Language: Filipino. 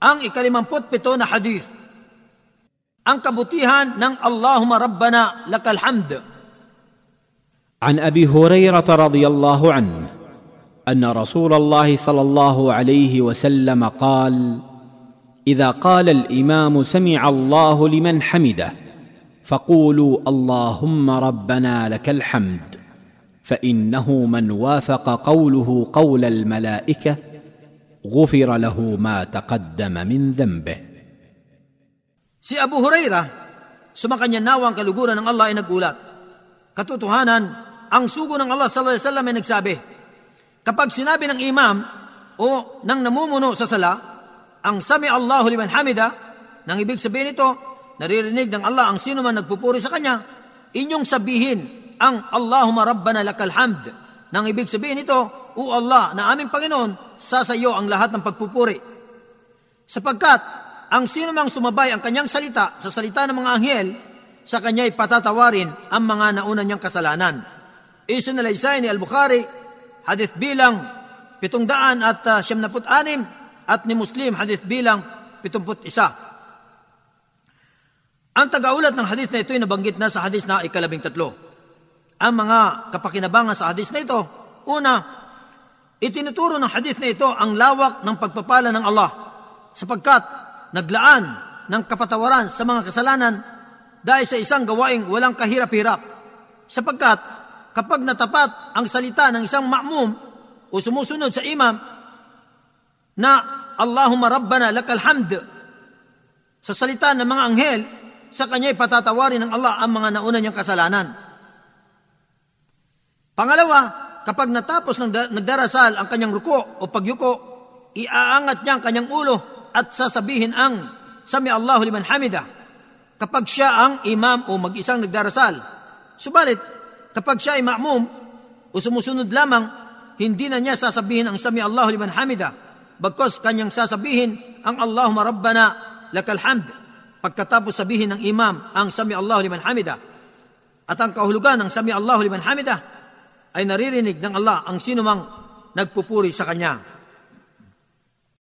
Ang ikalimamput pito na hadith. Ang kabutihan ng Allahumma Rabbana lakal hamd. عن ابي هريره رضي الله عنه ان رسول الله صلى الله عليه وسلم قال اذا قال الامام سمع الله لمن حمده فقولوا اللهم ربنا لك الحمد فانه من وافق قوله قول الملائكه غفر له ما تقدم من ذنبه Si Abu Huraira, sumakanya nawang kaluguran ng Allah ay nagulat. Katotohanan, ang sugo ng Allah sallallahu alaihi wasallam ay nagsabi, kapag sinabi ng imam o ng namumuno sa sala, ang sami Allahu liman hamida, nang ibig sabihin ito, naririnig ng Allah ang sino man nagpupuri sa kanya, inyong sabihin ang Allahumma Rabbana lakal hamd. Nang ibig sabihin ito, o Allah, na aming Panginoon, sa sayo ang lahat ng pagpupuri. Sapagkat ang sino mang sumabay ang kanyang salita sa salita ng mga anghel, sa kanya'y patatawarin ang mga nauna niyang kasalanan. Isinalaysay ni Al-Bukhari, hadith bilang 700 at uh, 76 at ni Muslim hadith bilang 71. Ang tagaulat ng hadith na ito ay nabanggit na sa hadith na ikalabing tatlo. Ang mga kapakinabangan sa hadith na ito, una, itinuturo ng hadith na ito ang lawak ng pagpapala ng Allah sapagkat naglaan ng kapatawaran sa mga kasalanan dahil sa isang gawaing walang kahirap-hirap. Sapagkat kapag natapat ang salita ng isang ma'mum o sumusunod sa imam na Allahumma Rabbana lakal hamd sa salita ng mga anghel, sa kanya'y patatawarin ng Allah ang mga nauna niyang kasalanan. Pangalawa, kapag natapos ng nagdarasal ang kanyang ruko o pagyuko, iaangat niya ang kanyang ulo at sasabihin ang Sami Allahu liman hamida kapag siya ang imam o mag-isang nagdarasal. Subalit, kapag siya ay ma'mum o sumusunod lamang, hindi na niya sasabihin ang Sami Allahu liman hamida bagkos kanyang sasabihin ang Allahumma Rabbana lakal hamd pagkatapos sabihin ng imam ang Sami Allahu liman hamida. At ang kahulugan ng Sami Allahu liman hamida ay naririnig ng Allah ang sinumang nagpupuri sa kanya.